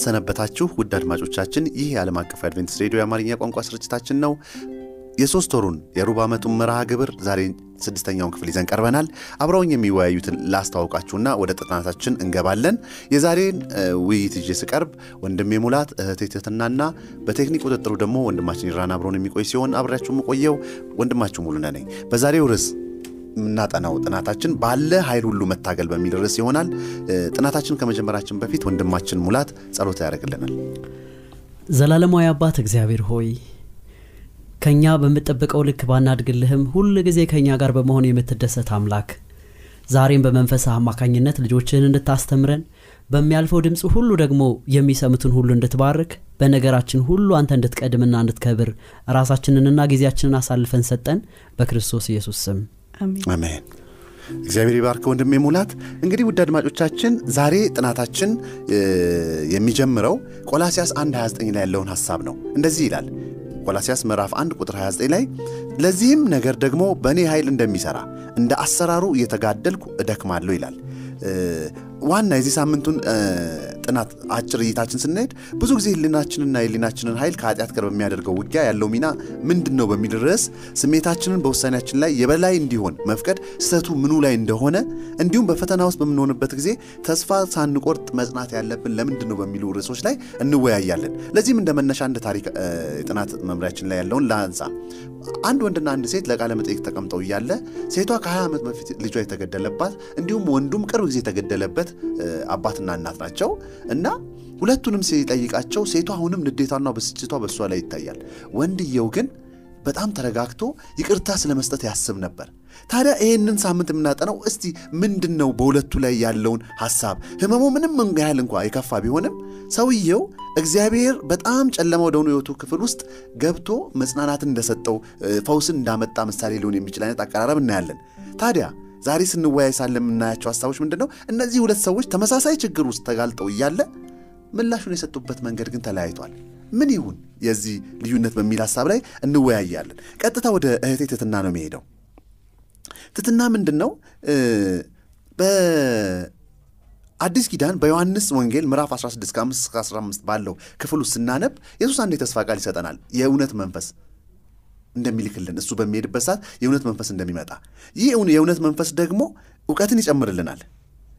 እንደምን ሰነበታችሁ ውድ አድማጮቻችን። ይህ የዓለም አቀፍ አድቬንቲስት ሬዲዮ የአማርኛ ቋንቋ ስርጭታችን ነው። የሶስት ወሩን የሩብ ዓመቱን መርሃ ግብር ዛሬ ስድስተኛውን ክፍል ይዘን ቀርበናል። አብረውኝ የሚወያዩትን ላስተዋውቃችሁና ወደ ጥናታችን እንገባለን። የዛሬን ውይይት ይዤ ስቀርብ ወንድሜ ሙላት፣ እህቴ በቴክኒክ ቁጥጥሩ ደግሞ ወንድማችን ይራን አብረውን የሚቆይ ሲሆን አብሬያችሁ የምቆየው ወንድማችሁ ሙሉነህ ነኝ። በዛሬው ርዕስ የምናጠናው ጥናታችን ባለ ኃይል ሁሉ መታገል በሚል ርዕስ ይሆናል። ጥናታችን ከመጀመራችን በፊት ወንድማችን ሙላት ጸሎት ያደርግልናል። ዘላለማዊ አባት እግዚአብሔር ሆይ ከእኛ በምጠብቀው ልክ ባናድግልህም ሁል ጊዜ ከእኛ ጋር በመሆን የምትደሰት አምላክ ዛሬም በመንፈስህ አማካኝነት ልጆችህን እንድታስተምረን በሚያልፈው ድምፅ ሁሉ ደግሞ የሚሰሙትን ሁሉ እንድትባርክ በነገራችን ሁሉ አንተ እንድትቀድምና እንድትከብር ራሳችንንና ጊዜያችንን አሳልፈን ሰጠን በክርስቶስ ኢየሱስ ስም አሜን። እግዚአብሔር ይባርክ ወንድሜ ሙላት። እንግዲህ ውድ አድማጮቻችን ዛሬ ጥናታችን የሚጀምረው ቆላሲያስ 1 29 ላይ ያለውን ሐሳብ ነው። እንደዚህ ይላል ቆላሲያስ ምዕራፍ 1 ቁጥር 29 ላይ ለዚህም ነገር ደግሞ በእኔ ኃይል እንደሚሠራ እንደ አሰራሩ እየተጋደልኩ እደክማለሁ ይላል። ዋና የዚህ ሳምንቱን ጥናት አጭር እይታችን ስንሄድ ብዙ ጊዜ ህሊናችንና የህሊናችንን ኃይል ከኃጢአት ጋር በሚያደርገው ውጊያ ያለው ሚና ምንድን ነው በሚል ርዕስ ስሜታችንን በውሳኔያችን ላይ የበላይ እንዲሆን መፍቀድ ስህተቱ ምኑ ላይ እንደሆነ እንዲሁም በፈተና ውስጥ በምንሆንበት ጊዜ ተስፋ ሳንቆርጥ መጽናት ያለብን ለምንድን ነው በሚሉ ርዕሶች ላይ እንወያያለን። ለዚህም እንደ መነሻ እንደ ታሪክ የጥናት መምሪያችን ላይ ያለውን ላንሳ። አንድ ወንድና አንድ ሴት ለቃለ መጠይቅ ተቀምጠው እያለ ሴቷ ከ20 ዓመት በፊት ልጇ የተገደለባት እንዲሁም ወንዱም ቅርብ ጊዜ የተገደለበት አባትና እናት ናቸው እና ሁለቱንም ሲጠይቃቸው ሴቷ አሁንም ንዴቷና ብስጭቷ በእሷ ላይ ይታያል። ወንድየው ግን በጣም ተረጋግቶ ይቅርታ ስለ መስጠት ያስብ ነበር። ታዲያ ይህንን ሳምንት የምናጠነው እስቲ ምንድን ነው በሁለቱ ላይ ያለውን ሐሳብ ህመሙ ምንም ያህል እንኳ የከፋ ቢሆንም ሰውየው እግዚአብሔር በጣም ጨለማ ወደሆነ ህይወቱ ክፍል ውስጥ ገብቶ መጽናናትን እንደሰጠው ፈውስን እንዳመጣ ምሳሌ ሊሆን የሚችል አይነት አቀራረብ እናያለን። ታዲያ ዛሬ ስንወያይ ሳለ የምናያቸው ሀሳቦች ምንድን ነው? እነዚህ ሁለት ሰዎች ተመሳሳይ ችግር ውስጥ ተጋልጠው እያለ ምላሹን የሰጡበት መንገድ ግን ተለያይቷል። ምን ይሁን የዚህ ልዩነት በሚል ሀሳብ ላይ እንወያያለን። ቀጥታ ወደ እህቴ ትትና ነው የሚሄደው። ትትና ምንድን ነው? በአዲስ ኪዳን በዮሐንስ ወንጌል ምዕራፍ 16 ከ5 እስከ 15 ባለው ክፍል ውስጥ ስናነብ የሱስ አንድ የተስፋ ቃል ይሰጠናል። የእውነት መንፈስ እንደሚልክልን እሱ በሚሄድበት ሰዓት የእውነት መንፈስ እንደሚመጣ ይህ የእውነት መንፈስ ደግሞ እውቀትን ይጨምርልናል።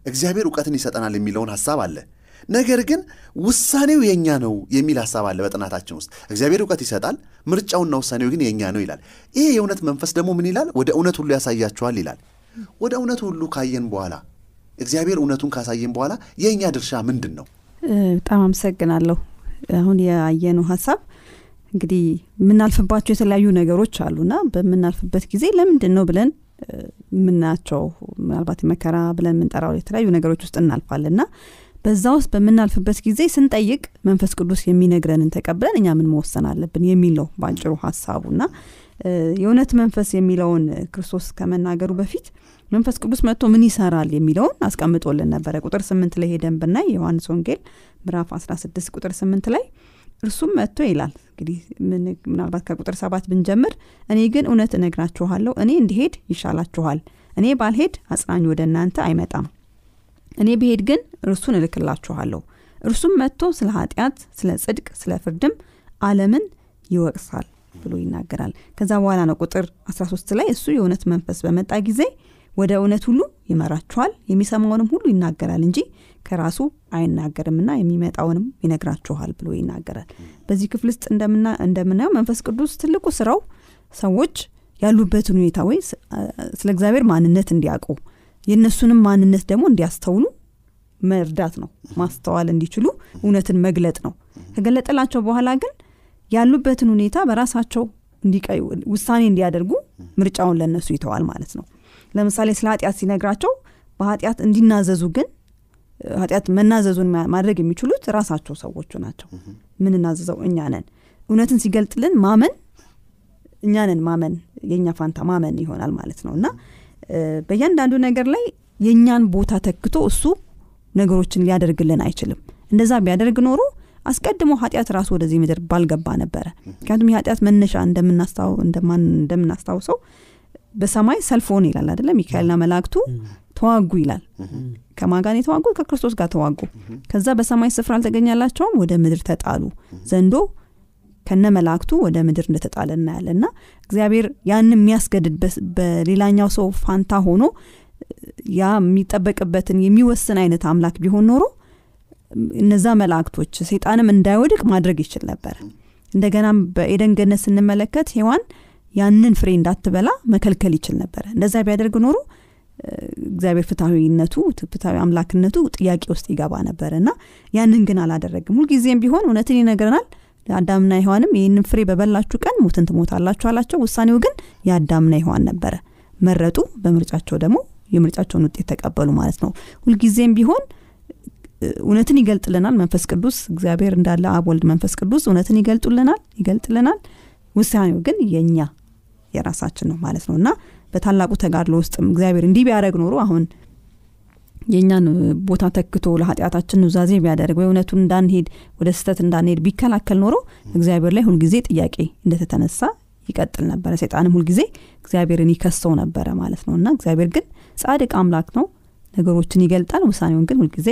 እግዚአብሔር እውቀትን ይሰጠናል የሚለውን ሀሳብ አለ። ነገር ግን ውሳኔው የእኛ ነው የሚል ሀሳብ አለ በጥናታችን ውስጥ። እግዚአብሔር እውቀት ይሰጣል፣ ምርጫውና ውሳኔው ግን የእኛ ነው ይላል። ይህ የእውነት መንፈስ ደግሞ ምን ይላል? ወደ እውነት ሁሉ ያሳያችኋል ይላል። ወደ እውነት ሁሉ ካየን በኋላ እግዚአብሔር እውነቱን ካሳየን በኋላ የእኛ ድርሻ ምንድን ነው? በጣም አመሰግናለሁ። አሁን ያየነው ሀሳብ እንግዲህ የምናልፍባቸው የተለያዩ ነገሮች አሉና በምናልፍበት ጊዜ ለምንድን ነው ብለን የምናያቸው ምናልባት መከራ ብለን የምንጠራው የተለያዩ ነገሮች ውስጥ እናልፋልና በዛ ውስጥ በምናልፍበት ጊዜ ስንጠይቅ መንፈስ ቅዱስ የሚነግረንን ተቀብለን እኛ ምን መወሰን አለብን የሚል ነው በአጭሩ ሀሳቡና የእውነት መንፈስ የሚለውን ክርስቶስ ከመናገሩ በፊት መንፈስ ቅዱስ መጥቶ ምን ይሰራል የሚለውን አስቀምጦልን ነበረ። ቁጥር ስምንት ላይ ሄደን ብናይ የዮሐንስ ወንጌል ምዕራፍ 16 ቁጥር ስምንት ላይ እርሱም መጥቶ ይላል። እንግዲህ ምናልባት ከቁጥር ሰባት ብንጀምር እኔ ግን እውነት እነግራችኋለሁ እኔ እንዲሄድ ይሻላችኋል። እኔ ባልሄድ አጽናኝ ወደ እናንተ አይመጣም። እኔ ብሄድ ግን እርሱን እልክላችኋለሁ። እርሱም መጥቶ ስለ ኃጢአት ስለ ጽድቅ ስለ ፍርድም አለምን ይወቅሳል ብሎ ይናገራል። ከዛ በኋላ ነው ቁጥር 13 ላይ እሱ የእውነት መንፈስ በመጣ ጊዜ ወደ እውነት ሁሉ ይመራችኋል የሚሰማውንም ሁሉ ይናገራል እንጂ ከራሱ አይናገርምና የሚመጣውንም ይነግራችኋል ብሎ ይናገራል። በዚህ ክፍል ውስጥ እንደምናየው መንፈስ ቅዱስ ትልቁ ስራው ሰዎች ያሉበትን ሁኔታ ወይ ስለ እግዚአብሔር ማንነት እንዲያውቁ የእነሱንም ማንነት ደግሞ እንዲያስተውሉ መርዳት ነው ማስተዋል እንዲችሉ እውነትን መግለጥ ነው። ከገለጠላቸው በኋላ ግን ያሉበትን ሁኔታ በራሳቸው እንዲቀዩ ውሳኔ እንዲያደርጉ ምርጫውን ለእነሱ ይተዋል ማለት ነው። ለምሳሌ ስለ ኃጢአት ሲነግራቸው በኃጢአት እንዲናዘዙ ግን ኃጢአት መናዘዙን ማድረግ የሚችሉት ራሳቸው ሰዎቹ ናቸው። ምንናዘዘው እኛ ነን። እውነትን ሲገልጥልን ማመን እኛ ነን ማመን የእኛ ፋንታ ማመን ይሆናል ማለት ነው። እና በእያንዳንዱ ነገር ላይ የእኛን ቦታ ተክቶ እሱ ነገሮችን ሊያደርግልን አይችልም። እንደዛ ቢያደርግ ኖሮ አስቀድሞ ኃጢአት ራሱ ወደዚህ ምድር ባልገባ ነበረ። ምክንያቱም የኃጢአት መነሻ እንደምናስታውሰው በሰማይ ሆነ ይላል አደለ ሚካኤልና መላእክቱ ተዋጉ ይላል ከማጋን የተዋጉ? ከክርስቶስ ጋር ተዋጉ። ከዛ በሰማይ ስፍራ አልተገኛላቸውም? ወደ ምድር ተጣሉ። ዘንዶ ከነ መላእክቱ ወደ ምድር እንደተጣለ እናያለን። እና እግዚአብሔር ያን የሚያስገድድ በሌላኛው ሰው ፋንታ ሆኖ ያ የሚጠበቅበትን የሚወስን አይነት አምላክ ቢሆን ኖሮ እነዛ መላእክቶች ሰይጣንም እንዳይወድቅ ማድረግ ይችል ነበር። እንደገናም በኤደን ገነት ስንመለከት ሔዋን ያንን ፍሬ እንዳትበላ መከልከል ይችል ነበር። እንደዛ ቢያደርግ ኖሮ እግዚአብሔር ፍትሐዊነቱ ፍትሐዊ አምላክነቱ ጥያቄ ውስጥ ይገባ ነበር እና ያንን ግን አላደረግም። ሁልጊዜም ቢሆን እውነትን ይነግረናል። አዳምና ሔዋንም ይህንን ፍሬ በበላችሁ ቀን ሞትን ትሞታላችሁ አላቸው። ውሳኔው ግን የአዳምና ሔዋን ነበረ። መረጡ። በምርጫቸው ደግሞ የምርጫቸውን ውጤት ተቀበሉ ማለት ነው። ሁልጊዜም ቢሆን እውነትን ይገልጥልናል። መንፈስ ቅዱስ እግዚአብሔር እንዳለ አብ ወልድ መንፈስ ቅዱስ እውነትን ይገልጡልናል ይገልጥልናል። ውሳኔው ግን የእኛ የራሳችን ነው ማለት ነው እና በታላቁ ተጋድሎ ውስጥም እግዚአብሔር እንዲህ ቢያደረግ ኖሮ አሁን የእኛን ቦታ ተክቶ ለኃጢአታችን ኑዛዜ ቢያደርግ ወይ እውነቱን እንዳንሄድ ወደ ስህተት እንዳንሄድ ቢከላከል ኖሮ እግዚአብሔር ላይ ሁልጊዜ ጥያቄ እንደተተነሳ ይቀጥል ነበረ። ሰይጣንም ሁልጊዜ እግዚአብሔርን ይከሰው ነበረ ማለት ነው። እና እግዚአብሔር ግን ጻድቅ አምላክ ነው። ነገሮችን ይገልጣል። ውሳኔውን ግን ሁልጊዜ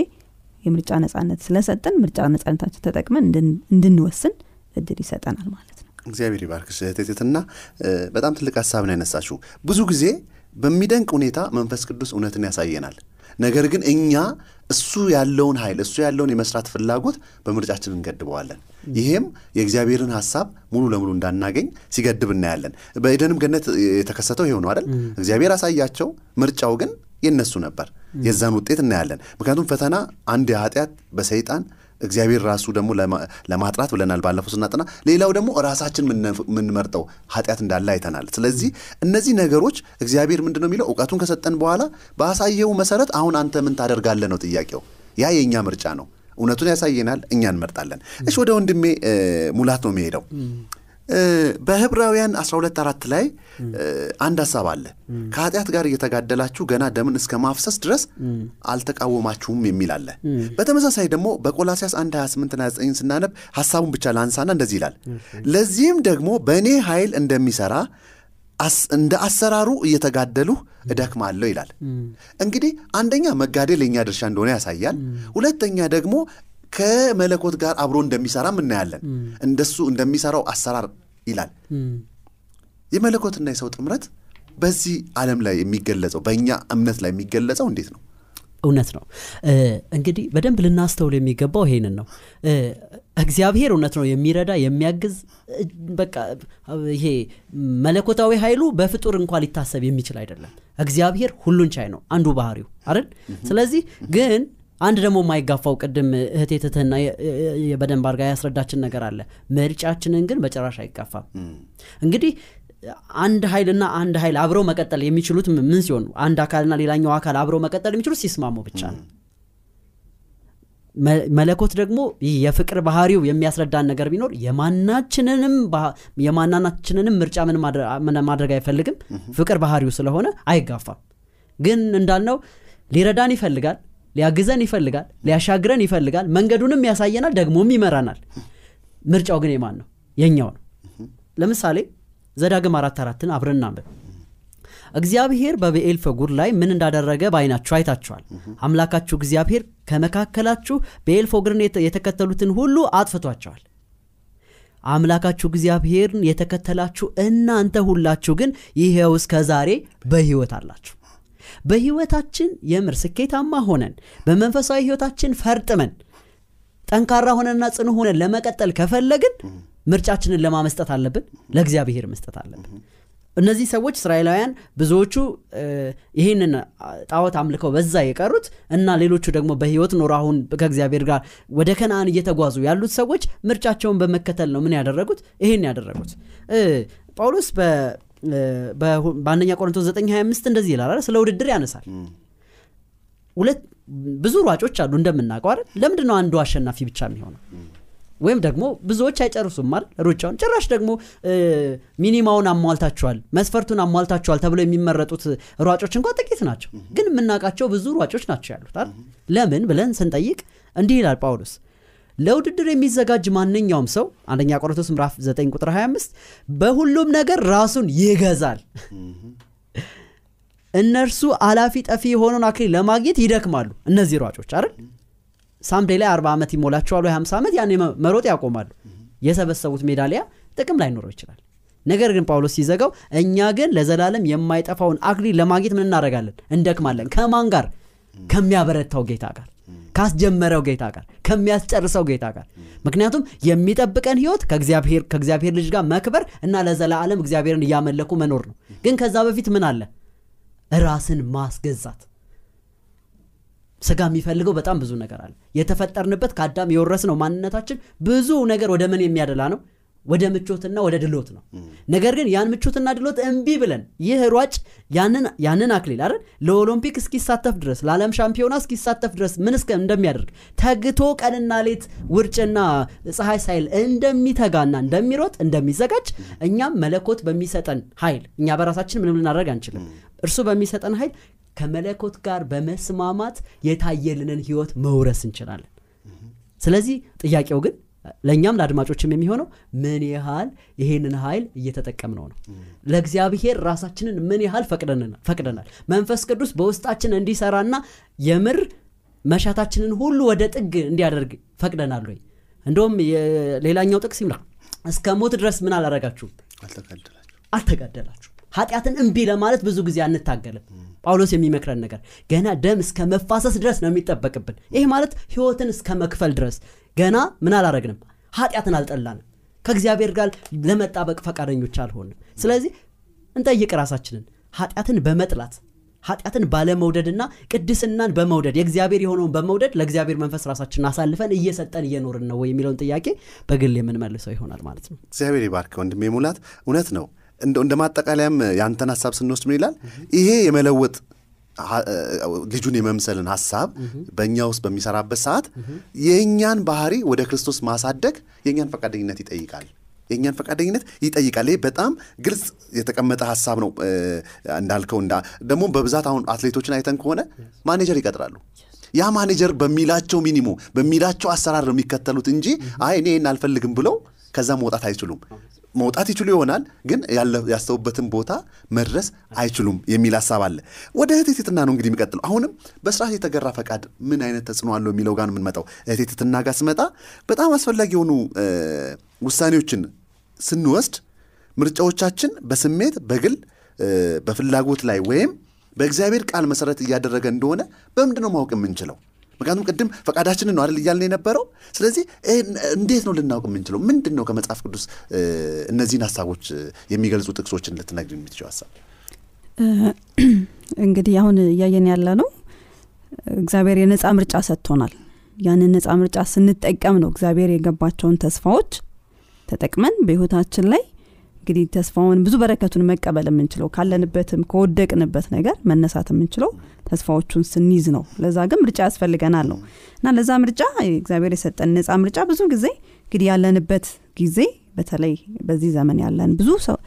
የምርጫ ነጻነት ስለሰጠን ምርጫ ነጻነታችን ተጠቅመን እንድን- እንድንወስን እድል ይሰጠናል ማለት እግዚአብሔር ይባርክሽ እህቴ ትትና እ፣ በጣም ትልቅ ሀሳብ ነው ያነሳሽው። ብዙ ጊዜ በሚደንቅ ሁኔታ መንፈስ ቅዱስ እውነትን ያሳየናል። ነገር ግን እኛ እሱ ያለውን ኃይል እሱ ያለውን የመስራት ፍላጎት በምርጫችን እንገድበዋለን። ይሄም የእግዚአብሔርን ሀሳብ ሙሉ ለሙሉ እንዳናገኝ ሲገድብ እናያለን። በኤደንም ገነት የተከሰተው ይሄው አይደል? እግዚአብሔር አሳያቸው ምርጫው ግን የነሱ ነበር። የዛን ውጤት እናያለን። ምክንያቱም ፈተና አንድ የኃጢአት በሰይጣን እግዚአብሔር ራሱ ደግሞ ለማ- ለማጥራት ብለናል ባለፈው ስናጠና። ሌላው ደግሞ ራሳችን የምንመርጠው ኃጢአት እንዳለ አይተናል። ስለዚህ እነዚህ ነገሮች እግዚአብሔር ምንድን ነው የሚለው? እውቀቱን ከሰጠን በኋላ ባሳየው መሰረት አሁን አንተ ምን ታደርጋለህ ነው ጥያቄው። ያ የእኛ ምርጫ ነው። እውነቱን ያሳየናል እኛ እንመርጣለን። እሺ ወደ ወንድሜ ሙላት ነው የሚሄደው በህብራውያን 12 አራት ላይ አንድ ሀሳብ አለ። ከኃጢአት ጋር እየተጋደላችሁ ገና ደምን እስከ ማፍሰስ ድረስ አልተቃወማችሁም የሚል አለ። በተመሳሳይ ደግሞ በቆላሲያስ 1 28 ና 9 ስናነብ ሀሳቡን ብቻ ላንሳና እንደዚህ ይላል። ለዚህም ደግሞ በእኔ ኃይል እንደሚሰራ እንደ አሰራሩ እየተጋደሉ እደክማለሁ ይላል። እንግዲህ አንደኛ መጋደል የኛ ድርሻ እንደሆነ ያሳያል። ሁለተኛ ደግሞ ከመለኮት ጋር አብሮ እንደሚሰራም እናያለን። እንደሱ እንደሚሰራው አሰራር ይላል። የመለኮትና የሰው ጥምረት በዚህ ዓለም ላይ የሚገለጸው በእኛ እምነት ላይ የሚገለጸው እንዴት ነው? እውነት ነው። እንግዲህ በደንብ ልናስተውል የሚገባው ይሄንን ነው። እግዚአብሔር እውነት ነው የሚረዳ የሚያግዝ በቃ ይሄ መለኮታዊ ኃይሉ በፍጡር እንኳ ሊታሰብ የሚችል አይደለም። እግዚአብሔር ሁሉን ቻይ ነው አንዱ ባህሪው አይደል? ስለዚህ ግን አንድ ደግሞ የማይጋፋው ቅድም እህቴ ትትህና በደንብ አድርጋ ያስረዳችን ነገር አለ። ምርጫችንን ግን በጭራሽ አይጋፋም። እንግዲህ አንድ ኃይልና አንድ ኃይል አብረው መቀጠል የሚችሉት ምን ሲሆኑ አንድ አካልና ሌላኛው አካል አብረው መቀጠል የሚችሉት ሲስማሙ ብቻ ነው። መለኮት ደግሞ ይህ የፍቅር ባህሪው የሚያስረዳን ነገር ቢኖር የማናችንንም የማናናችንንም ምርጫ ምን ማድረግ አይፈልግም? ፍቅር ባህሪው ስለሆነ አይጋፋም። ግን እንዳልነው ሊረዳን ይፈልጋል ሊያግዘን ይፈልጋል ሊያሻግረን ይፈልጋል መንገዱንም ያሳየናል ደግሞም ይመራናል። ምርጫው ግን የማን ነው? የኛው ነው። ለምሳሌ ዘዳግም አራት አራትን አብረን እናንብብ። እግዚአብሔር በብኤል ፈጉር ላይ ምን እንዳደረገ በዓይናችሁ አይታችኋል። አምላካችሁ እግዚአብሔር ከመካከላችሁ ብኤል ፎግርን የተ- የተከተሉትን ሁሉ አጥፍቷቸዋል። አምላካችሁ እግዚአብሔርን የተከተላችሁ እናንተ ሁላችሁ ግን ይሄው እስከ ዛሬ በሕይወት አላችሁ በሕይወታችን የምር ስኬታማ ሆነን በመንፈሳዊ ሕይወታችን ፈርጥመን ጠንካራ ሆነንና ጽኑ ሆነን ለመቀጠል ከፈለግን ምርጫችንን ለማመስጠት አለብን ለእግዚአብሔር መስጠት አለብን። እነዚህ ሰዎች እስራኤላውያን ብዙዎቹ ይህንን ጣዖት አምልከው በዛ የቀሩት እና ሌሎቹ ደግሞ በህይወት ኖሮ አሁን ከእግዚአብሔር ጋር ወደ ከነአን እየተጓዙ ያሉት ሰዎች ምርጫቸውን በመከተል ነው ምን ያደረጉት? ይህን ያደረጉት። ጳውሎስ በአንደኛ ቆሮንቶስ 925 እንደዚህ ይላል? ስለ ውድድር ያነሳል። ሁለት ብዙ ሯጮች አሉ እንደምናውቀው አይደል? ለምንድን ነው አንዱ አሸናፊ ብቻ የሚሆነው? ወይም ደግሞ ብዙዎች አይጨርሱም አይደል? ሩጫውን ጭራሽ ደግሞ ሚኒማውን አሟልታችኋል መስፈርቱን አሟልታችኋል ተብለው የሚመረጡት ሯጮች እንኳ ጥቂት ናቸው። ግን የምናውቃቸው ብዙ ሯጮች ናቸው ያሉት አይደል? ለምን ብለን ስንጠይቅ እንዲህ ይላል ጳውሎስ ለውድድር የሚዘጋጅ ማንኛውም ሰው አንደኛ ቆሮንቶስ ምዕራፍ 9 ቁጥር 25 በሁሉም ነገር ራሱን ይገዛል። እነርሱ አላፊ ጠፊ የሆነውን አክሊል ለማግኘት ይደክማሉ። እነዚህ ሯጮች አይደል? ሳምዴ ላይ 40 ዓመት ይሞላቸዋል ወይ 50 ዓመት መ- መሮጥ ያቆማሉ። የሰበሰቡት ሜዳሊያ ጥቅም ላይኖረው ይችላል። ነገር ግን ጳውሎስ ሲዘጋው እኛ ግን ለዘላለም የማይጠፋውን አክሊል ለማግኘት ምን እናደርጋለን? እንደክማለን። ከማን ጋር? ከሚያበረታው ጌታ ጋር ካስጀመረው ጌታ ጋር ከሚያስጨርሰው ጌታ ጋር። ምክንያቱም የሚጠብቀን ህይወት ከእግዚአብሔር ልጅ ጋር መክበር እና ለዘላለም እግዚአብሔርን እያመለኩ መኖር ነው። ግን ከዛ በፊት ምን አለ? ራስን ማስገዛት። ስጋ የሚፈልገው በጣም ብዙ ነገር አለ። የተፈጠርንበት ከአዳም የወረስነው ማንነታችን ብዙ ነገር ወደ ምን የሚያደላ ነው ወደ ምቾትና ወደ ድሎት ነው። ነገር ግን ያን ምቾትና ድሎት እምቢ ብለን ይህ ሯጭ ያንን አክሊል አይደል ለኦሎምፒክ እስኪሳተፍ ድረስ ለዓለም ሻምፒዮና እስኪሳተፍ ድረስ ምን እስከ እንደሚያደርግ ተግቶ ቀንና ሌት ውርጭና ፀሐይ ሳይል እንደሚተጋና እንደሚሮጥ እንደሚዘጋጅ እኛም መለኮት በሚሰጠን ኃይል እኛ በራሳችን ምንም ልናደርግ አንችልም። እርሱ በሚሰጠን ኃይል ከመለኮት ጋር በመስማማት የታየልንን ህይወት መውረስ እንችላለን። ስለዚህ ጥያቄው ግን ለእኛም ለአድማጮችም የሚሆነው ምን ያህል ይሄንን ኃይል እየተጠቀምነው ነው? ለእግዚአብሔር ራሳችንን ምን ያህል ፈቅደናል? መንፈስ ቅዱስ በውስጣችን እንዲሰራና የምር መሻታችንን ሁሉ ወደ ጥግ እንዲያደርግ ፈቅደናል ወይ? እንደውም ሌላኛው ጥቅስ ይምላ እስከ ሞት ድረስ ምን አላረጋችሁም? አልተጋደላችሁ ኃጢአትን እምቢ ለማለት ብዙ ጊዜ አንታገልም። ጳውሎስ የሚመክረን ነገር ገና ደም እስከ መፋሰስ ድረስ ነው የሚጠበቅብን። ይህ ማለት ህይወትን እስከ መክፈል ድረስ ገና ምን አላረግንም? ኃጢአትን አልጠላንም። ከእግዚአብሔር ጋር ለመጣበቅ ፈቃደኞች አልሆንም። ስለዚህ እንጠይቅ ራሳችንን። ኃጢአትን በመጥላት ኃጢአትን ባለመውደድና ቅድስናን በመውደድ የእግዚአብሔር የሆነውን በመውደድ ለእግዚአብሔር መንፈስ ራሳችንን አሳልፈን እየሰጠን እየኖርን ነው የሚለውን ጥያቄ በግል የምንመልሰው ይሆናል ማለት ነው። እግዚአብሔር ይባርክ ወንድሜ ሙላት። እውነት ነው። እንደ ማጠቃለያም ያንተን ሀሳብ ስንወስድ ምን ይላል? ይሄ የመለወጥ ልጁን የመምሰልን ሀሳብ በእኛ ውስጥ በሚሰራበት ሰዓት የእኛን ባህሪ ወደ ክርስቶስ ማሳደግ የእኛን ፈቃደኝነት ይጠይቃል። የእኛን ፈቃደኝነት ይጠይቃል። ይሄ በጣም ግልጽ የተቀመጠ ሀሳብ ነው። እንዳልከው እንዳ ደግሞ በብዛት አሁን አትሌቶችን አይተን ከሆነ ማኔጀር ይቀጥራሉ። ያ ማኔጀር በሚላቸው ሚኒሞ በሚላቸው አሰራር ነው የሚከተሉት እንጂ አይ እኔ ይህን አልፈልግም ብለው ከዛ መውጣት አይችሉም መውጣት ይችሉ ይሆናል ግን ያስተውበትን ቦታ መድረስ አይችሉም የሚል ሀሳብ አለ። ወደ እህቴ ትትና ነው እንግዲህ የሚቀጥለው። አሁንም በስርዓት የተገራ ፈቃድ ምን አይነት ተጽዕኖ አለው የሚለው ጋር ነው የምንመጣው። እህቴ ጋር ስመጣ በጣም አስፈላጊ የሆኑ ውሳኔዎችን ስንወስድ ምርጫዎቻችን በስሜት በግል በፍላጎት ላይ ወይም በእግዚአብሔር ቃል መሰረት እያደረገ እንደሆነ በምንድን ነው ማወቅ የምንችለው ምክንያቱም ቅድም ፈቃዳችንን ነው አይደል እያልን የነበረው? ስለዚህ እንዴት ነው ልናውቅ የምንችለው? ምንድን ነው ከመጽሐፍ ቅዱስ እነዚህን ሀሳቦች የሚገልጹ ጥቅሶችን ልትነግር የምትችው ሀሳብ? እንግዲህ አሁን እያየን ያለ ነው እግዚአብሔር የነፃ ምርጫ ሰጥቶናል። ያንን ነፃ ምርጫ ስንጠቀም ነው እግዚአብሔር የገባቸውን ተስፋዎች ተጠቅመን በህይወታችን ላይ እንግዲህ ተስፋውን ብዙ በረከቱን መቀበል የምንችለው ካለንበትም ከወደቅንበት ነገር መነሳት የምንችለው ተስፋዎቹን ስንይዝ ነው። ለዛ ግን ምርጫ ያስፈልገናል ነው። እና ለዛ ምርጫ እግዚአብሔር የሰጠን ነፃ ምርጫ ብዙ ጊዜ እንግዲህ ያለንበት ጊዜ በተለይ በዚህ ዘመን ያለን ብዙ ሰው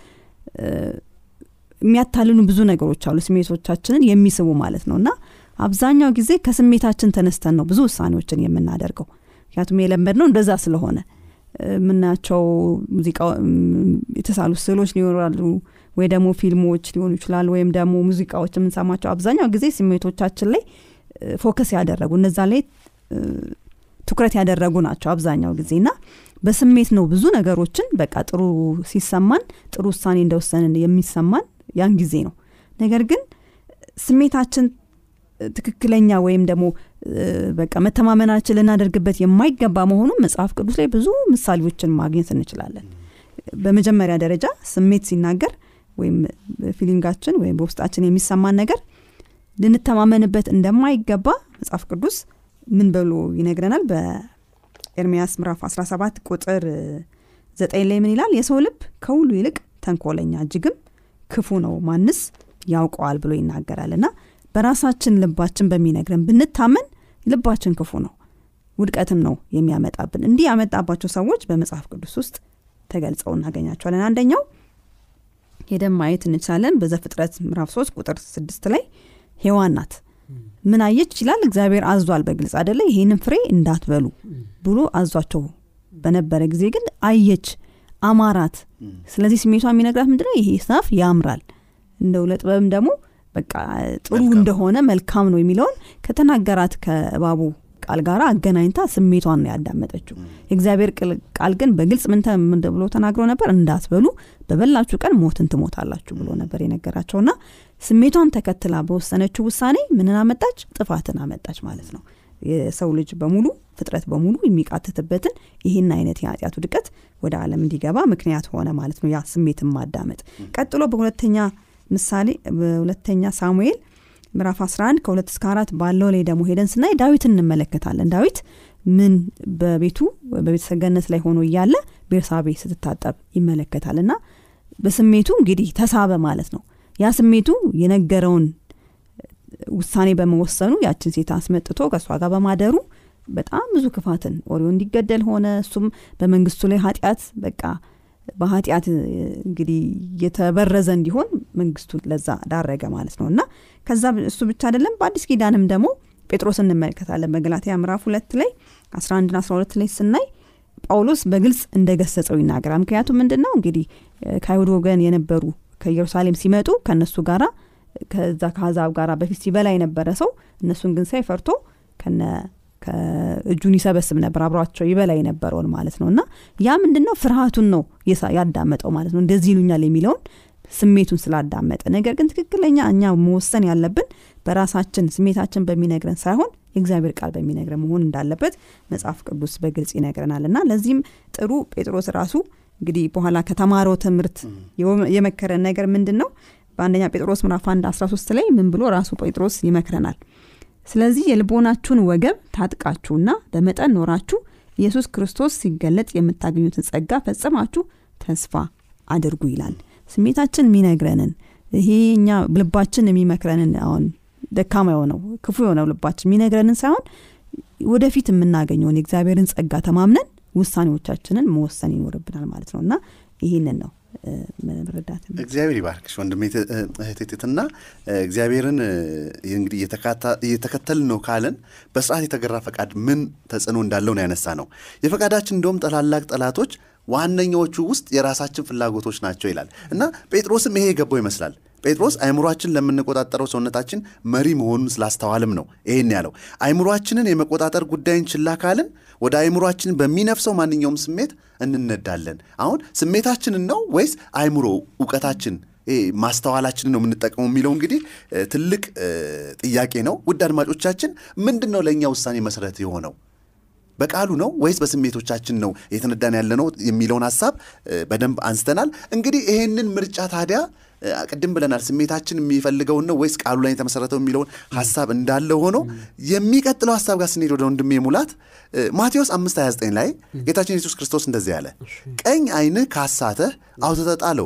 እ፣ የሚያታልሉ ብዙ ነገሮች አሉ ስሜቶቻችንን የሚስቡ ማለት ነው። እና አብዛኛው ጊዜ ከስሜታችን ተነስተን ነው ብዙ ውሳኔዎችን የምናደርገው። ምክንያቱም የለመድ ነው እንደዛ ስለሆነ የምናያቸው ሙዚቃ የተሳሉ ስዕሎች ሊኖራሉ ወይ ደግሞ ፊልሞች ሊሆኑ ይችላል ወይም ደግሞ ሙዚቃዎች የምንሰማቸው አብዛኛው ጊዜ ስሜቶቻችን ላይ focus ያደረጉ እነዛ ላይ ትኩረት ያደረጉ ናቸው አብዛኛው ጊዜ። እና በስሜት ነው ብዙ ነገሮችን በቃ ጥሩ ሲሰማን ጥሩ ውሳኔ እንደወሰንን የሚሰማን ያን ጊዜ ነው። ነገር ግን ስሜታችን ትክክለኛ ወይም ደግሞ በቃ መተማመናችን ልናደርግበት የማይገባ መሆኑን መጽሐፍ ቅዱስ ላይ ብዙ ምሳሌዎችን ማግኘት እንችላለን። በመጀመሪያ ደረጃ ስሜት ሲናገር ወይም ፊሊንጋችን ወይም በውስጣችን የሚሰማን ነገር ልንተማመንበት እንደማይገባ መጽሐፍ ቅዱስ ምን ብሎ ይነግረናል? በኤርሚያስ ምዕራፍ 17 ቁጥር ዘጠኝ ላይ ምን ይላል? የሰው ልብ ከሁሉ ይልቅ ተንኮለኛ እጅግም ክፉ ነው ማንስ ያውቀዋል ብሎ ይናገራል። እና በራሳችን ልባችን በሚነግረን ብንታመን ልባችን ክፉ ነው። ውድቀትም ነው የሚያመጣብን። እንዲህ ያመጣባቸው ሰዎች በመጽሐፍ ቅዱስ ውስጥ ተገልጸው እናገኛቸዋለን። አንደኛው ሄደን ማየት እንችላለን። በዘፍጥረት ምዕራፍ 3 ቁጥር ስድስት ላይ ሔዋን ናት። ምን አየች ይላል? እግዚአብሔር አዟል በግልጽ አደለ ይሄንን ፍሬ እንዳትበሉ ብሎ አዟቸው በነበረ ጊዜ ግን አየች አማራት። ስለዚህ ስሜቷ የሚነግራት ምንድነው? ይሄ ዛፍ ያምራል። እንደው ለጥበብም ደግሞ በቃ ጥሩ እንደሆነ መልካም ነው የሚለውን ከተናገራት ከእባቡ ቃል ጋር አገናኝታ ስሜቷን ነው ያዳመጠችው። የእግዚአብሔር ቃል ግን በግልጽ ምን ብሎ ተናግሮ ነበር? እንዳትበሉ በበላችሁ ቀን ሞትን ትሞታላችሁ ብሎ ነበር የነገራቸውና ስሜቷን ተከትላ በወሰነችው ውሳኔ ምንን አመጣች? ጥፋትን አመጣች ማለት ነው። የሰው ልጅ በሙሉ ፍጥረት በሙሉ የሚቃትትበትን ይህን አይነት የኃጢአቱ ድቀት ወደ ዓለም እንዲገባ ምክንያት ሆነ ማለት ነው ያ ስሜትን ማዳመጥ። ቀጥሎ በሁለተኛ ምሳሌ በሁለተኛ ሳሙኤል ምዕራፍ 11 ከሁለት እስከ አራት ባለው ላይ ደግሞ ሄደን ስናይ ዳዊት እንመለከታለን። ዳዊት ምን በቤቱ በቤተ ላይ ሆኖ እያለ ቤርሳቤ ስትታጠብ ይመለከታል እና በስሜቱ እንግዲህ ተሳበ ማለት ነው። ያ ስሜቱ የነገረውን ውሳኔ በመወሰኑ ያችን ሴት አስመጥቶ ከእሷ ጋር በማደሩ በጣም ብዙ ክፋትን ኦሪዮ እንዲገደል ሆነ። እሱም በመንግስቱ ላይ ኃጢአት በቃ በኃጢአት እንግዲህ የተበረዘ እንዲሆን መንግስቱን ለዛ ዳረገ ማለት ነው። እና ከዛ እሱ ብቻ አይደለም በአዲስ ኪዳንም ደግሞ ጴጥሮስ እንመለከታለን። በገላትያ ምዕራፍ ሁለት ላይ 11 ና 12 ላይ ስናይ ጳውሎስ በግልጽ እንደገሰጸው ይናገራል። ምክንያቱም ምንድን ነው እንግዲህ ከአይሁድ ወገን የነበሩ ከኢየሩሳሌም ሲመጡ ከእነሱ ጋራ ከዛ ከአሕዛብ ጋራ በፊት ሲበላ የነበረ ሰው እነሱን ግን ሳይ ፈርቶ ከነ ከእጁን ይሰበስብ ነበር አብሯቸው ይበላ የነበረውን ማለት ነው። እና ያ ምንድን ነው ፍርሃቱን ነው ያዳመጠው ማለት ነው። እንደዚህ ይሉኛል የሚለውን ስሜቱን ስላዳመጠ። ነገር ግን ትክክለኛ እኛ መወሰን ያለብን በራሳችን ስሜታችን በሚነግረን ሳይሆን የእግዚአብሔር ቃል በሚነግረን መሆን እንዳለበት መጽሐፍ ቅዱስ በግልጽ ይነግረናል። እና ለዚህም ጥሩ ጴጥሮስ ራሱ እንግዲህ በኋላ ከተማረው ትምህርት የመከረን ነገር ምንድን ነው በአንደኛ ጴጥሮስ ምዕራፍ 1 13 ላይ ምን ብሎ ራሱ ጴጥሮስ ይመክረናል ስለዚህ የልቦናችሁን ወገብ ታጥቃችሁና በመጠን ኖራችሁ ኢየሱስ ክርስቶስ ሲገለጥ የምታገኙትን ጸጋ ፈጽማችሁ ተስፋ አድርጉ ይላል። ስሜታችን የሚነግረንን ይሄ እኛ ልባችን የሚመክረንን አሁን ደካማ የሆነው ክፉ የሆነው ልባችን የሚነግረንን ሳይሆን ወደፊት የምናገኘውን የእግዚአብሔርን ጸጋ ተማምነን ውሳኔዎቻችንን መወሰን ይኖርብናል ማለት ነው። እና ይህንን ነው መረዳት እግዚአብሔር ይባርክሽ ወንድሜ ት- እ- እህቴ ቴትና። እ፣ እግዚአብሔርን እንግዲህ እየተከተልን ነው ካለን በስርዓት የተገራ ፈቃድ ምን ተጽዕኖ እንዳለው ነው ያነሳ ነው የፈቃዳችን እንደውም ታላላቅ ጠላቶች ዋነኛዎቹ ውስጥ የራሳችን ፍላጎቶች ናቸው ይላል። እና ጴጥሮስም ይሄ የገባው ይመስላል። ጴጥሮስ አይምሯችን ለምንቆጣጠረው ሰውነታችን መሪ መሆኑን ስላስተዋልም ነው ይሄን ያለው። አይምሯችንን የመቆጣጠር ጉዳይን ችላ ካልን ወደ አይምሯችን በሚነፍሰው ማንኛውም ስሜት እንነዳለን? አሁን ስሜታችንን ነው ወይስ አይምሮ እውቀታችን ማስተዋላችንን ነው የምንጠቀመው የሚለው እንግዲህ ትልቅ ጥያቄ ነው። ውድ አድማጮቻችን ምንድን ነው ለእኛ ውሳኔ መሰረት የሆነው? በቃሉ ነው ወይስ በስሜቶቻችን ነው የተነዳን ያለ ነው የሚለውን ሀሳብ በደንብ አንስተናል። እንግዲህ ይሄንን ምርጫ ታዲያ ቅድም ብለናል ስሜታችን የሚፈልገውን ነው ወይስ ቃሉ ላይ የተመሰረተው የሚለውን ሀሳብ እንዳለ ሆኖ የሚቀጥለው ሀሳብ ጋር ስንሄድ ወደ ወንድሜ ሙላት ማቴዎስ 5 29 ላይ ጌታችን ኢየሱስ ክርስቶስ እንደዚህ ያለ ቀኝ ዓይንህ ካሳተህ አውጥተህ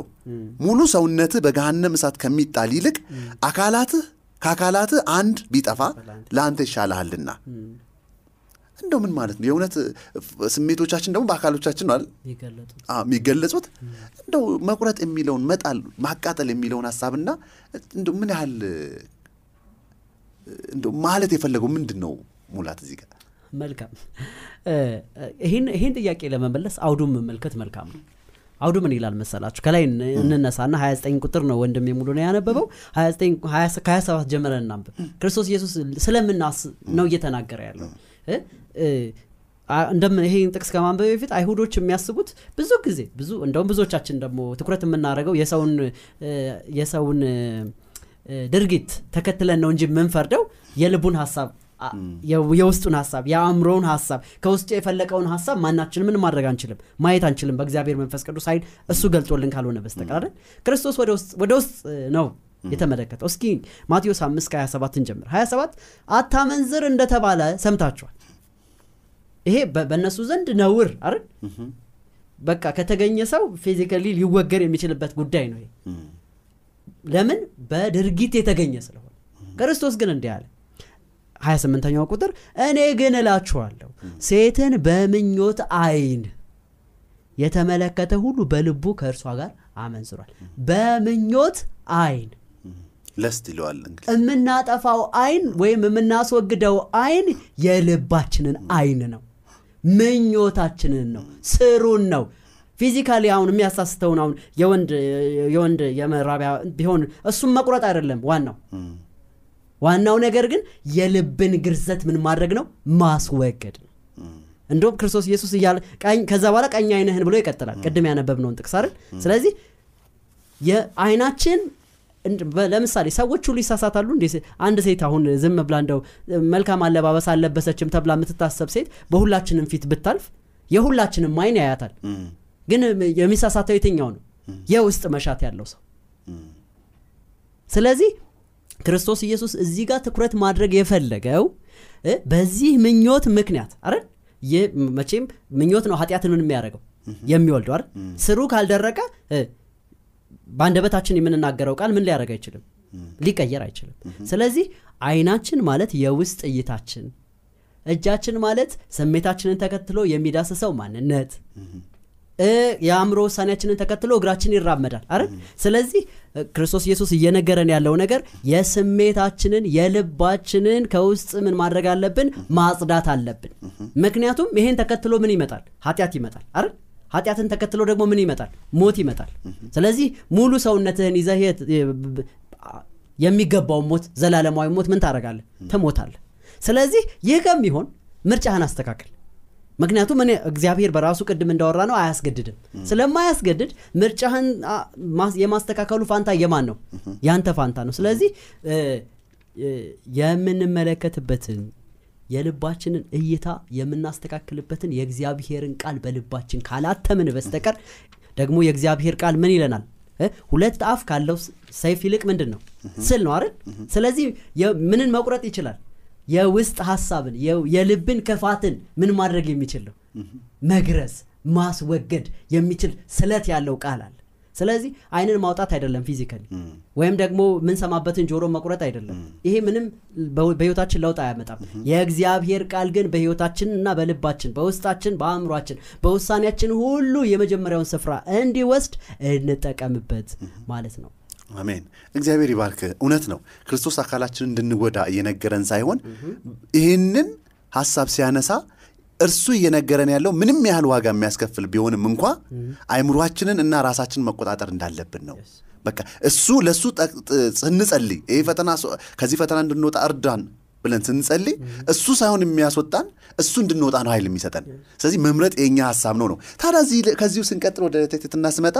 ሙሉ ሰውነትህ በገሃነም እሳት ከሚጣል ይልቅ አካላትህ ከአካላትህ አንድ ቢጠፋ ለአንተ ይሻልሃልና እንደው ምን ማለት ነው? የእውነት ስሜቶቻችን ደግሞ በአካሎቻችን ነው የሚገለጹት። እንደው መቁረጥ የሚለውን መጣል ማቃጠል የሚለውን ሀሳብና እንደው ምን ያህል እንደው ማለት የፈለገው ምንድን ነው ሙላት እዚህ ጋር። መልካም። ይህን ጥያቄ ለመመለስ አውዱን መመልከት መልካም ነው። አውዱ ምን ይላል መሰላችሁ? ከላይ እን- እንነሳና 29 ቁጥር ነው ወንድም የሙሉ ነው ያነበበው። 29 20 ከ27 ጀምረን እናንብብ። ክርስቶስ ኢየሱስ ስለምናስ ነው እየተናገረ ያለው እንደምን ይሄን ጥቅስ ከማንበብ በፊት አይሁዶች የሚያስቡት ብዙ ጊዜ ብዙ እንደውም ብዙዎቻችን ደግሞ ትኩረት የምናደርገው የሰውን የሰውን ድርጊት ተከትለን ነው እንጂ የምንፈርደው የልቡን ሀሳብ የውስጡን ሀሳብ የአእምሮውን ሀሳብ ከውስጡ የፈለቀውን ሀሳብ ማናችን ምን ማድረግ አንችልም። ማየት አንችልም። በእግዚአብሔር መንፈስ ቅዱስ ኃይል እሱ ገልጦልን ካልሆነ በስተቀር ክርስቶስ ወደ ውስጥ ወደ ውስጥ ነው የተመለከተው። እስኪ ማቴዎስ 5 ከ27 እንጀምር። 27 አታመንዝር እንደተባለ ሰምታችኋል ይሄ በእነሱ ዘንድ ነውር አይደል? በቃ ከተገኘ ሰው ፊዚካሊ ሊወገር የሚችልበት ጉዳይ ነው ለምን? በድርጊት የተገኘ ስለሆነ። ክርስቶስ ግን እንዲህ አለ። 28ኛው ቁጥር እኔ ግን እላችኋለሁ ሴትን በምኞት አይን የተመለከተ ሁሉ በልቡ ከእርሷ ጋር አመንዝሯል። በምኞት አይን lust ይለዋል የምናጠፋው አይን ወይም የምናስወግደው አይን የልባችንን አይን ነው ምኞታችንን ነው። ስሩን ነው። physically አሁን የሚያሳስተውን አሁን የወንድ የወንድ የመራቢያ ቢሆን እሱም መቁረጥ አይደለም ዋናው። ዋናው ነገር ግን የልብን ግርዘት ምን ማድረግ ነው? ማስወገድ ነው። እንዲሁም ክርስቶስ ኢየሱስ እያለ ከዛ በኋላ ቀኝ አይንህን ብሎ ይቀጥላል። ቅድም ያነበብነውን ጥቅስ አይደል? ስለዚህ የአይናችን ለምሳሌ ሰዎች ሁሉ ይሳሳታሉ እንዴ? አንድ ሴት አሁን ዝም ብላ እንደው መልካም አለባበስ አልለበሰችም ተብላ የምትታሰብ ሴት በሁላችንም ፊት ብታልፍ የሁላችንም አይን ያያታል። ግን የሚሳሳተው የትኛው ነው? የውስጥ መሻት ያለው ሰው። ስለዚህ ክርስቶስ ኢየሱስ እዚህ ጋር ትኩረት ማድረግ የፈለገው በዚህ ምኞት ምክንያት አይደል? ይህ መቼም ምኞት ነው ኃጢአትን ምን የሚያደርገው የሚወልደው አይደል? ስሩ ካልደረቀ በአንደበታችን የምንናገረው ቃል ምን ሊያደርግ አይችልም? ሊቀየር አይችልም። ስለዚህ አይናችን ማለት የውስጥ እይታችን እጃችን ማለት ስሜታችንን ተከትሎ የሚዳስሰው ማንነት የአእምሮ ውሳኔያችንን ተከትሎ እግራችን ይራመዳል አይደል? ስለዚህ ክርስቶስ ኢየሱስ እየነገረን ያለው ነገር የስሜታችንን የልባችንን ከውስጥ ምን ማድረግ አለብን? ማጽዳት አለብን። ምክንያቱም ይሄን ተከትሎ ምን ይመጣል? ኃጢአት ይመጣል አይደል ኃጢአትን ተከትሎ ደግሞ ምን ይመጣል? ሞት ይመጣል። ስለዚህ ሙሉ ሰውነትህን ይዘህ የሚገባውን ሞት ዘላለማዊ ሞት ምን ታደርጋለህ? ትሞታለህ። ስለዚህ ይህ ከሚሆን ምርጫህን አስተካክል። ምክንያቱም እኔ እግዚአብሔር በራሱ ቅድም እንዳወራ ነው አያስገድድም ስለማያስገድድ ምርጫህን የማስተካከሉ ፋንታ የማን ነው? ያንተ ፋንታ ነው። ስለዚህ የምንመለከትበትን የልባችንን እይታ የምናስተካክልበትን የእግዚአብሔርን ቃል በልባችን ካላተምን በስተቀር ደግሞ የእግዚአብሔር ቃል ምን ይለናል? ሁለት አፍ ካለው ሰይፍ ይልቅ ምንድን ነው? ስል ነው አይደል? ስለዚህ ምንን መቁረጥ ይችላል? የውስጥ ሀሳብን የልብን ክፋትን ምን ማድረግ የሚችል ነው? መግረዝ ማስወገድ የሚችል ስለት ያለው ቃል አለ ስለዚህ አይንን ማውጣት አይደለም ፊዚካሊ ወይም ደግሞ የምንሰማበትን ጆሮ መቁረጥ አይደለም። ይሄ ምንም በህይወታችን ለውጥ አያመጣም። የእግዚአብሔር ቃል ግን በህይወታችን እና በልባችን በውስጣችን በአእምሯችን በውሳኔያችን ሁሉ የመጀመሪያውን ስፍራ እንዲወስድ እንጠቀምበት ማለት ነው። አሜን። እግዚአብሔር ይባርክ። እውነት ነው። ክርስቶስ አካላችንን እንድንጎዳ እየነገረን ሳይሆን ይህንን ሀሳብ ሲያነሳ እርሱ እየነገረን ያለው ምንም ያህል ዋጋ የሚያስከፍል ቢሆንም እንኳ አይምሯችንን እና ራሳችንን መቆጣጠር እንዳለብን ነው። በቃ እሱ ለእሱ ስንጸልይ ይህ ፈተና ከዚህ ፈተና እንድንወጣ እርዳን ብለን ስንጸልይ እሱ ሳይሆን የሚያስወጣን እሱ እንድንወጣ ነው ኃይል የሚሰጠን። ስለዚህ መምረጥ የኛ ሀሳብ ነው ነው። ታዲያ ከዚሁ ስንቀጥል ወደ ትህትና ስመጣ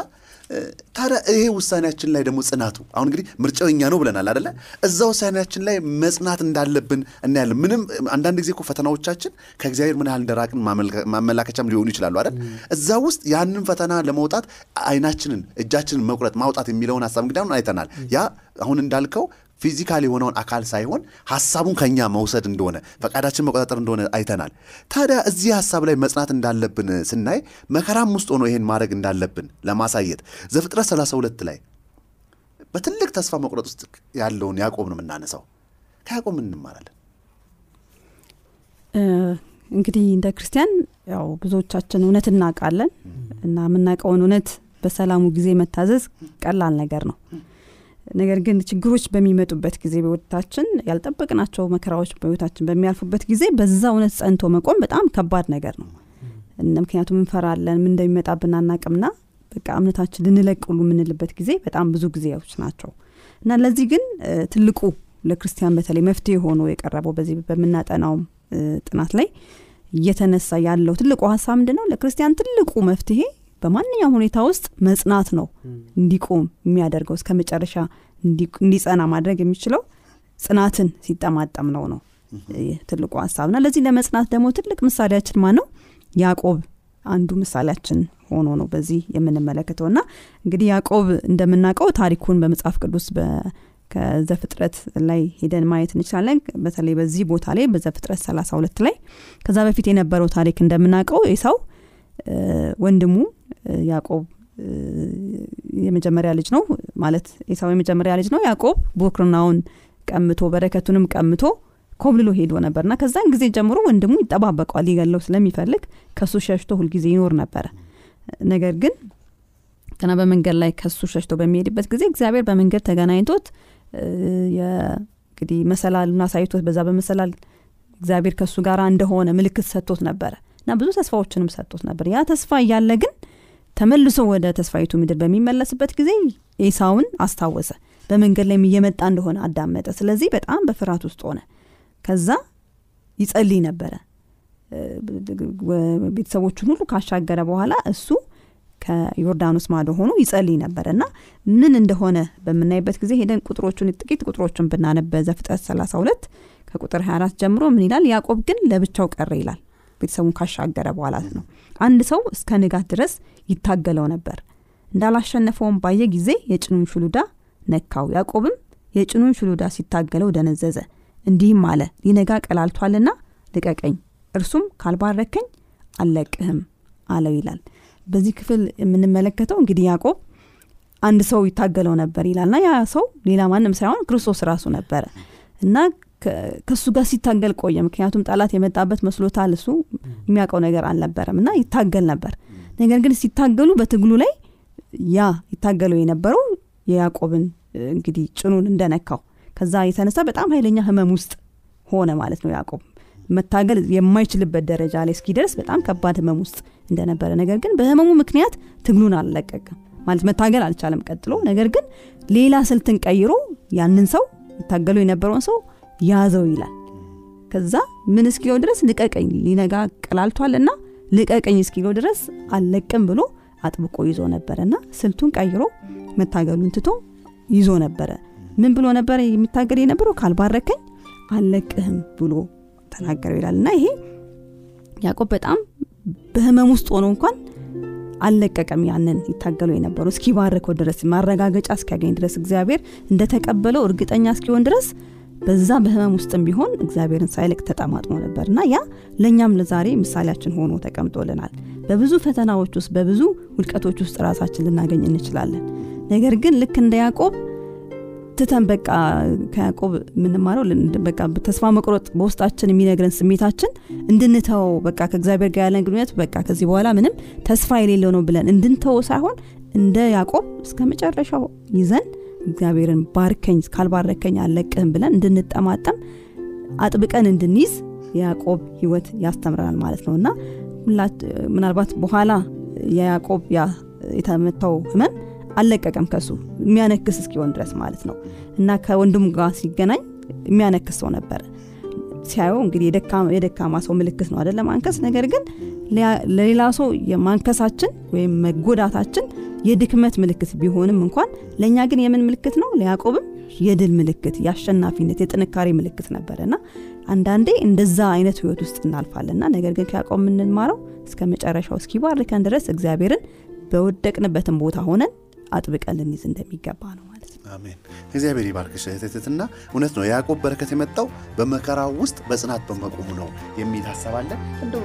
ታዲያ ይሄ ውሳኔያችን ላይ ደግሞ ጽናቱ አሁን እንግዲህ ምርጫው የኛ ነው ብለናል አደለ እዛ ውሳኔያችን ላይ መጽናት እንዳለብን እናያለን። ምንም አንዳንድ ጊዜ እኮ ፈተናዎቻችን ከእግዚአብሔር ምን ያህል እንደራቅን ማመላከቻም ሊሆኑ ይችላሉ አይደል? እዛ ውስጥ ያንን ፈተና ለመውጣት አይናችንን እጃችንን መቁረጥ ማውጣት የሚለውን ሀሳብ እንግዲህ አሁን አይተናል። ያ አሁን እንዳልከው physical የሆነውን አካል ሳይሆን ሀሳቡን ከኛ መውሰድ እንደሆነ ፈቃዳችን መቆጣጠር እንደሆነ አይተናል። ታዲያ እዚህ ሀሳብ ላይ መጽናት እንዳለብን ስናይ መከራም ውስጥ ሆኖ ይሄን ማድረግ እንዳለብን ለማሳየት ዘፍጥረት 32 ላይ በትልቅ ተስፋ መቁረጥ ውስጥ ያለውን ያዕቆብ ነው የምናነሳው። ከያዕቆብ ምን እንማራለን? እንግዲህ እንደ ክርስቲያን ያው ብዙዎቻችን እውነት እናውቃለን እና የምናውቀውን እውነት በሰላሙ ጊዜ መታዘዝ ቀላል ነገር ነው ነገር ግን ችግሮች በሚመጡበት ጊዜ በህይወታችን ያልጠበቅናቸው መከራዎች በህይወታችን በሚያልፉበት ጊዜ በዛ እውነት ጸንቶ መቆም በጣም ከባድ ነገር ነው። ምክንያቱም እንፈራለን ምን እንደሚመጣብን አናቅምና በቃ እምነታችን ልንለቅ የምንልበት ጊዜ በጣም ብዙ ጊዜዎች ናቸው። እና ለዚህ ግን ትልቁ ለክርስቲያን በተለይ መፍትሄ ሆኖ የቀረበው በዚህ በምናጠናውም ጥናት ላይ እየተነሳ ያለው ትልቁ ሀሳብ ምንድን ነው ለክርስቲያን ትልቁ መፍትሄ በማንኛውም ሁኔታ ውስጥ መጽናት ነው እንዲቆም የሚያደርገው እስከ መጨረሻ እንዲ- እንዲጸና ማድረግ የሚችለው ጽናትን ሲጠማጠም ነው ነው ትልቁ ሀሳብና ለዚህ ለመጽናት ደግሞ ትልቅ ምሳሌያችን ማን ነው ያዕቆብ አንዱ ምሳሌያችን ሆኖ ነው በዚህ የምንመለከተው። እና እንግዲህ ያዕቆብ እንደምናውቀው ታሪኩን በመጽሐፍ ቅዱስ ከዘፍጥረት ላይ ሄደን ማየት እንችላለን። በተለይ በዚህ ቦታ ላይ በዘፍጥረት 32 ላይ ከዛ በፊት የነበረው ታሪክ እንደምናውቀው ኤሳው ወንድሙ ያዕቆብ የመጀመሪያ ልጅ ነው ማለት ኤሳው የመጀመሪያ ልጅ ነው። ያዕቆብ ቡክርናውን ቀምቶ በረከቱንም ቀምቶ ኮብልሎ ሄዶ ነበርና ከዛን ጊዜ ጀምሮ ወንድሙ ይጠባበቀዋል ሊገለው ስለሚፈልግ ከሱ ሸሽቶ ሁልጊዜ ይኖር ነበረ። ነገር ግን ገና በመንገድ ላይ ከሱ ሸሽቶ በሚሄድበት ጊዜ እግዚአብሔር በመንገድ ተገናኝቶት እንግዲህ መሰላሉን አሳይቶት በዛ በመሰላል እግዚአብሔር ከእሱ ጋር እንደሆነ ምልክት ሰጥቶት ነበረ እና ብዙ ተስፋዎችንም ሰጥቶት ነበር። ያ ተስፋ እያለ ግን ተመልሶ ወደ ተስፋይቱ ምድር በሚመለስበት ጊዜ ኤሳውን አስታወሰ። በመንገድ ላይም እየመጣ እንደሆነ አዳመጠ። ስለዚህ በጣም በፍርሃት ውስጥ ሆነ። ከዛ ይጸልይ ነበረ። ቤተሰቦቹን ሁሉ ካሻገረ በኋላ እሱ ከዮርዳኖስ ማዶ ሆኖ ይጸልይ ነበር እና ምን እንደሆነ በምናይበት ጊዜ ሄደን ቁጥሮቹን ጥቂት ቁጥሮቹን ብናነበ ዘፍጥረት 32 ከቁጥር 24 ጀምሮ ምን ይላል? ያዕቆብ ግን ለብቻው ቀረ ይላል ቤተሰቡን ካሻገረ በኋላ ነው። አንድ ሰው እስከ ንጋት ድረስ ይታገለው ነበር። እንዳላሸነፈውም ባየ ጊዜ የጭኑን ሽሉዳ ነካው። ያዕቆብም የጭኑን ሽሉዳ ሲታገለው ደነዘዘ። እንዲህም አለ ሊነጋ ቀላልቷልና ልቀቀኝ እርሱም ካልባረከኝ አልለቅህም አለው ይላል። በዚህ ክፍል የምንመለከተው እንግዲህ ያዕቆብ አንድ ሰው ይታገለው ነበር ይላልና ያ ሰው ሌላ ማንም ሳይሆን ክርስቶስ ራሱ ነበረ። እና ከእሱ ጋር ሲታገል ቆየ። ምክንያቱም ጠላት የመጣበት መስሎታል እሱ የሚያውቀው ነገር አልነበረም እና ይታገል ነበር። ነገር ግን ሲታገሉ በትግሉ ላይ ያ ይታገለው የነበረው የያዕቆብን እንግዲህ ጭኑን እንደነካው። ከዛ የተነሳ በጣም ኃይለኛ ህመም ውስጥ ሆነ ማለት ነው ያዕቆብ። መታገል የማይችልበት ደረጃ ላይ እስኪደርስ በጣም ከባድ ህመም ውስጥ እንደነበረ። ነገር ግን በህመሙ ምክንያት ትግሉን አልለቀቅም ማለት መታገል አልቻለም ቀጥሎ። ነገር ግን ሌላ ስልትን ቀይሮ ያንን ሰው ይታገሉ የነበረውን ሰው ያዘው ይላል። ከዛ ምን እስኪለው ድረስ ልቀቀኝ ሊነጋ ቀላልቷልና ልቀቀኝ እስኪለው ድረስ አልለቅም ብሎ አጥብቆ ይዞ ነበረ እና ስልቱን ቀይሮ መታገሉን ትቶ ይዞ ነበረ። ምን ብሎ ነበረ የሚታገል የነበረው? ካልባረከኝ አልለቅህም ብሎ ተናገረው ይላል። እና ይሄ ያዕቆብ በጣም በህመም ውስጥ ሆኖ እንኳን አልለቀቀም ያንን ይታገሉ የነበረው። እስኪባርከው ድረስ ማረጋገጫ እስኪያገኝ ድረስ እግዚአብሔር እንደተቀበለው እርግጠኛ እስኪሆን ድረስ በዛ በህመም ውስጥም ቢሆን እግዚአብሔርን ሳይልቅ ተጠማጥሞ ነበር እና ያ ለእኛም ለዛሬ ምሳሌያችን ሆኖ ተቀምጦልናል። በብዙ ፈተናዎች ውስጥ በብዙ ውድቀቶች ውስጥ ራሳችን ልናገኝ እንችላለን። ነገር ግን ልክ እንደ ያዕቆብ ትተን በቃ ከያዕቆብ የምንማረው በቃ ተስፋ መቁረጥ በውስጣችን የሚነግረን ስሜታችን እንድንተው በቃ ከእግዚአብሔር ጋር ያለን ግንኙነት በቃ ከዚህ በኋላ ምንም ተስፋ የሌለው ነው ብለን እንድንተው ሳይሆን እንደ ያዕቆብ እስከ መጨረሻው ይዘን እግዚአብሔርን ባርከኝ ካልባረከኝ አለቅህም ብለን እንድንጠማጠም አጥብቀን እንድንይዝ የያዕቆብ ህይወት ያስተምረናል ማለት ነው። እና ምናልባት በኋላ የያዕቆብ የተመታው ህመም አልለቀቀም ከሱ የሚያነክስ እስኪሆን ድረስ ማለት ነው። እና ከወንድሙ ጋር ሲገናኝ የሚያነክስ ሰው ነበረ ሲያየው እንግዲህ የደካማ ሰው ምልክት ነው አደለ ማንከስ ነገር ግን ለሌላ ሰው የማንከሳችን ወይም መጎዳታችን የድክመት ምልክት ቢሆንም እንኳን ለእኛ ግን የምን ምልክት ነው? ለያዕቆብም የድል ምልክት የአሸናፊነት የጥንካሬ ምልክት ነበረ እና አንዳንዴ እንደዛ አይነት ህይወት ውስጥ እናልፋለና ነገር ግን ከያዕቆብ የምንማረው እስከ መጨረሻው እስኪባርከን ድረስ እግዚአብሔርን በወደቅንበትን ቦታ ሆነን አጥብቀን ልንይዝ እንደሚገባ ነው ማለት ነው። አሜን። እግዚአብሔር ይባርክሽ እህትትና እውነት ነው የያዕቆብ በረከት የመጣው በመከራው ውስጥ በጽናት በመቆሙ ነው የሚል ሀሳብ አለ። እንደው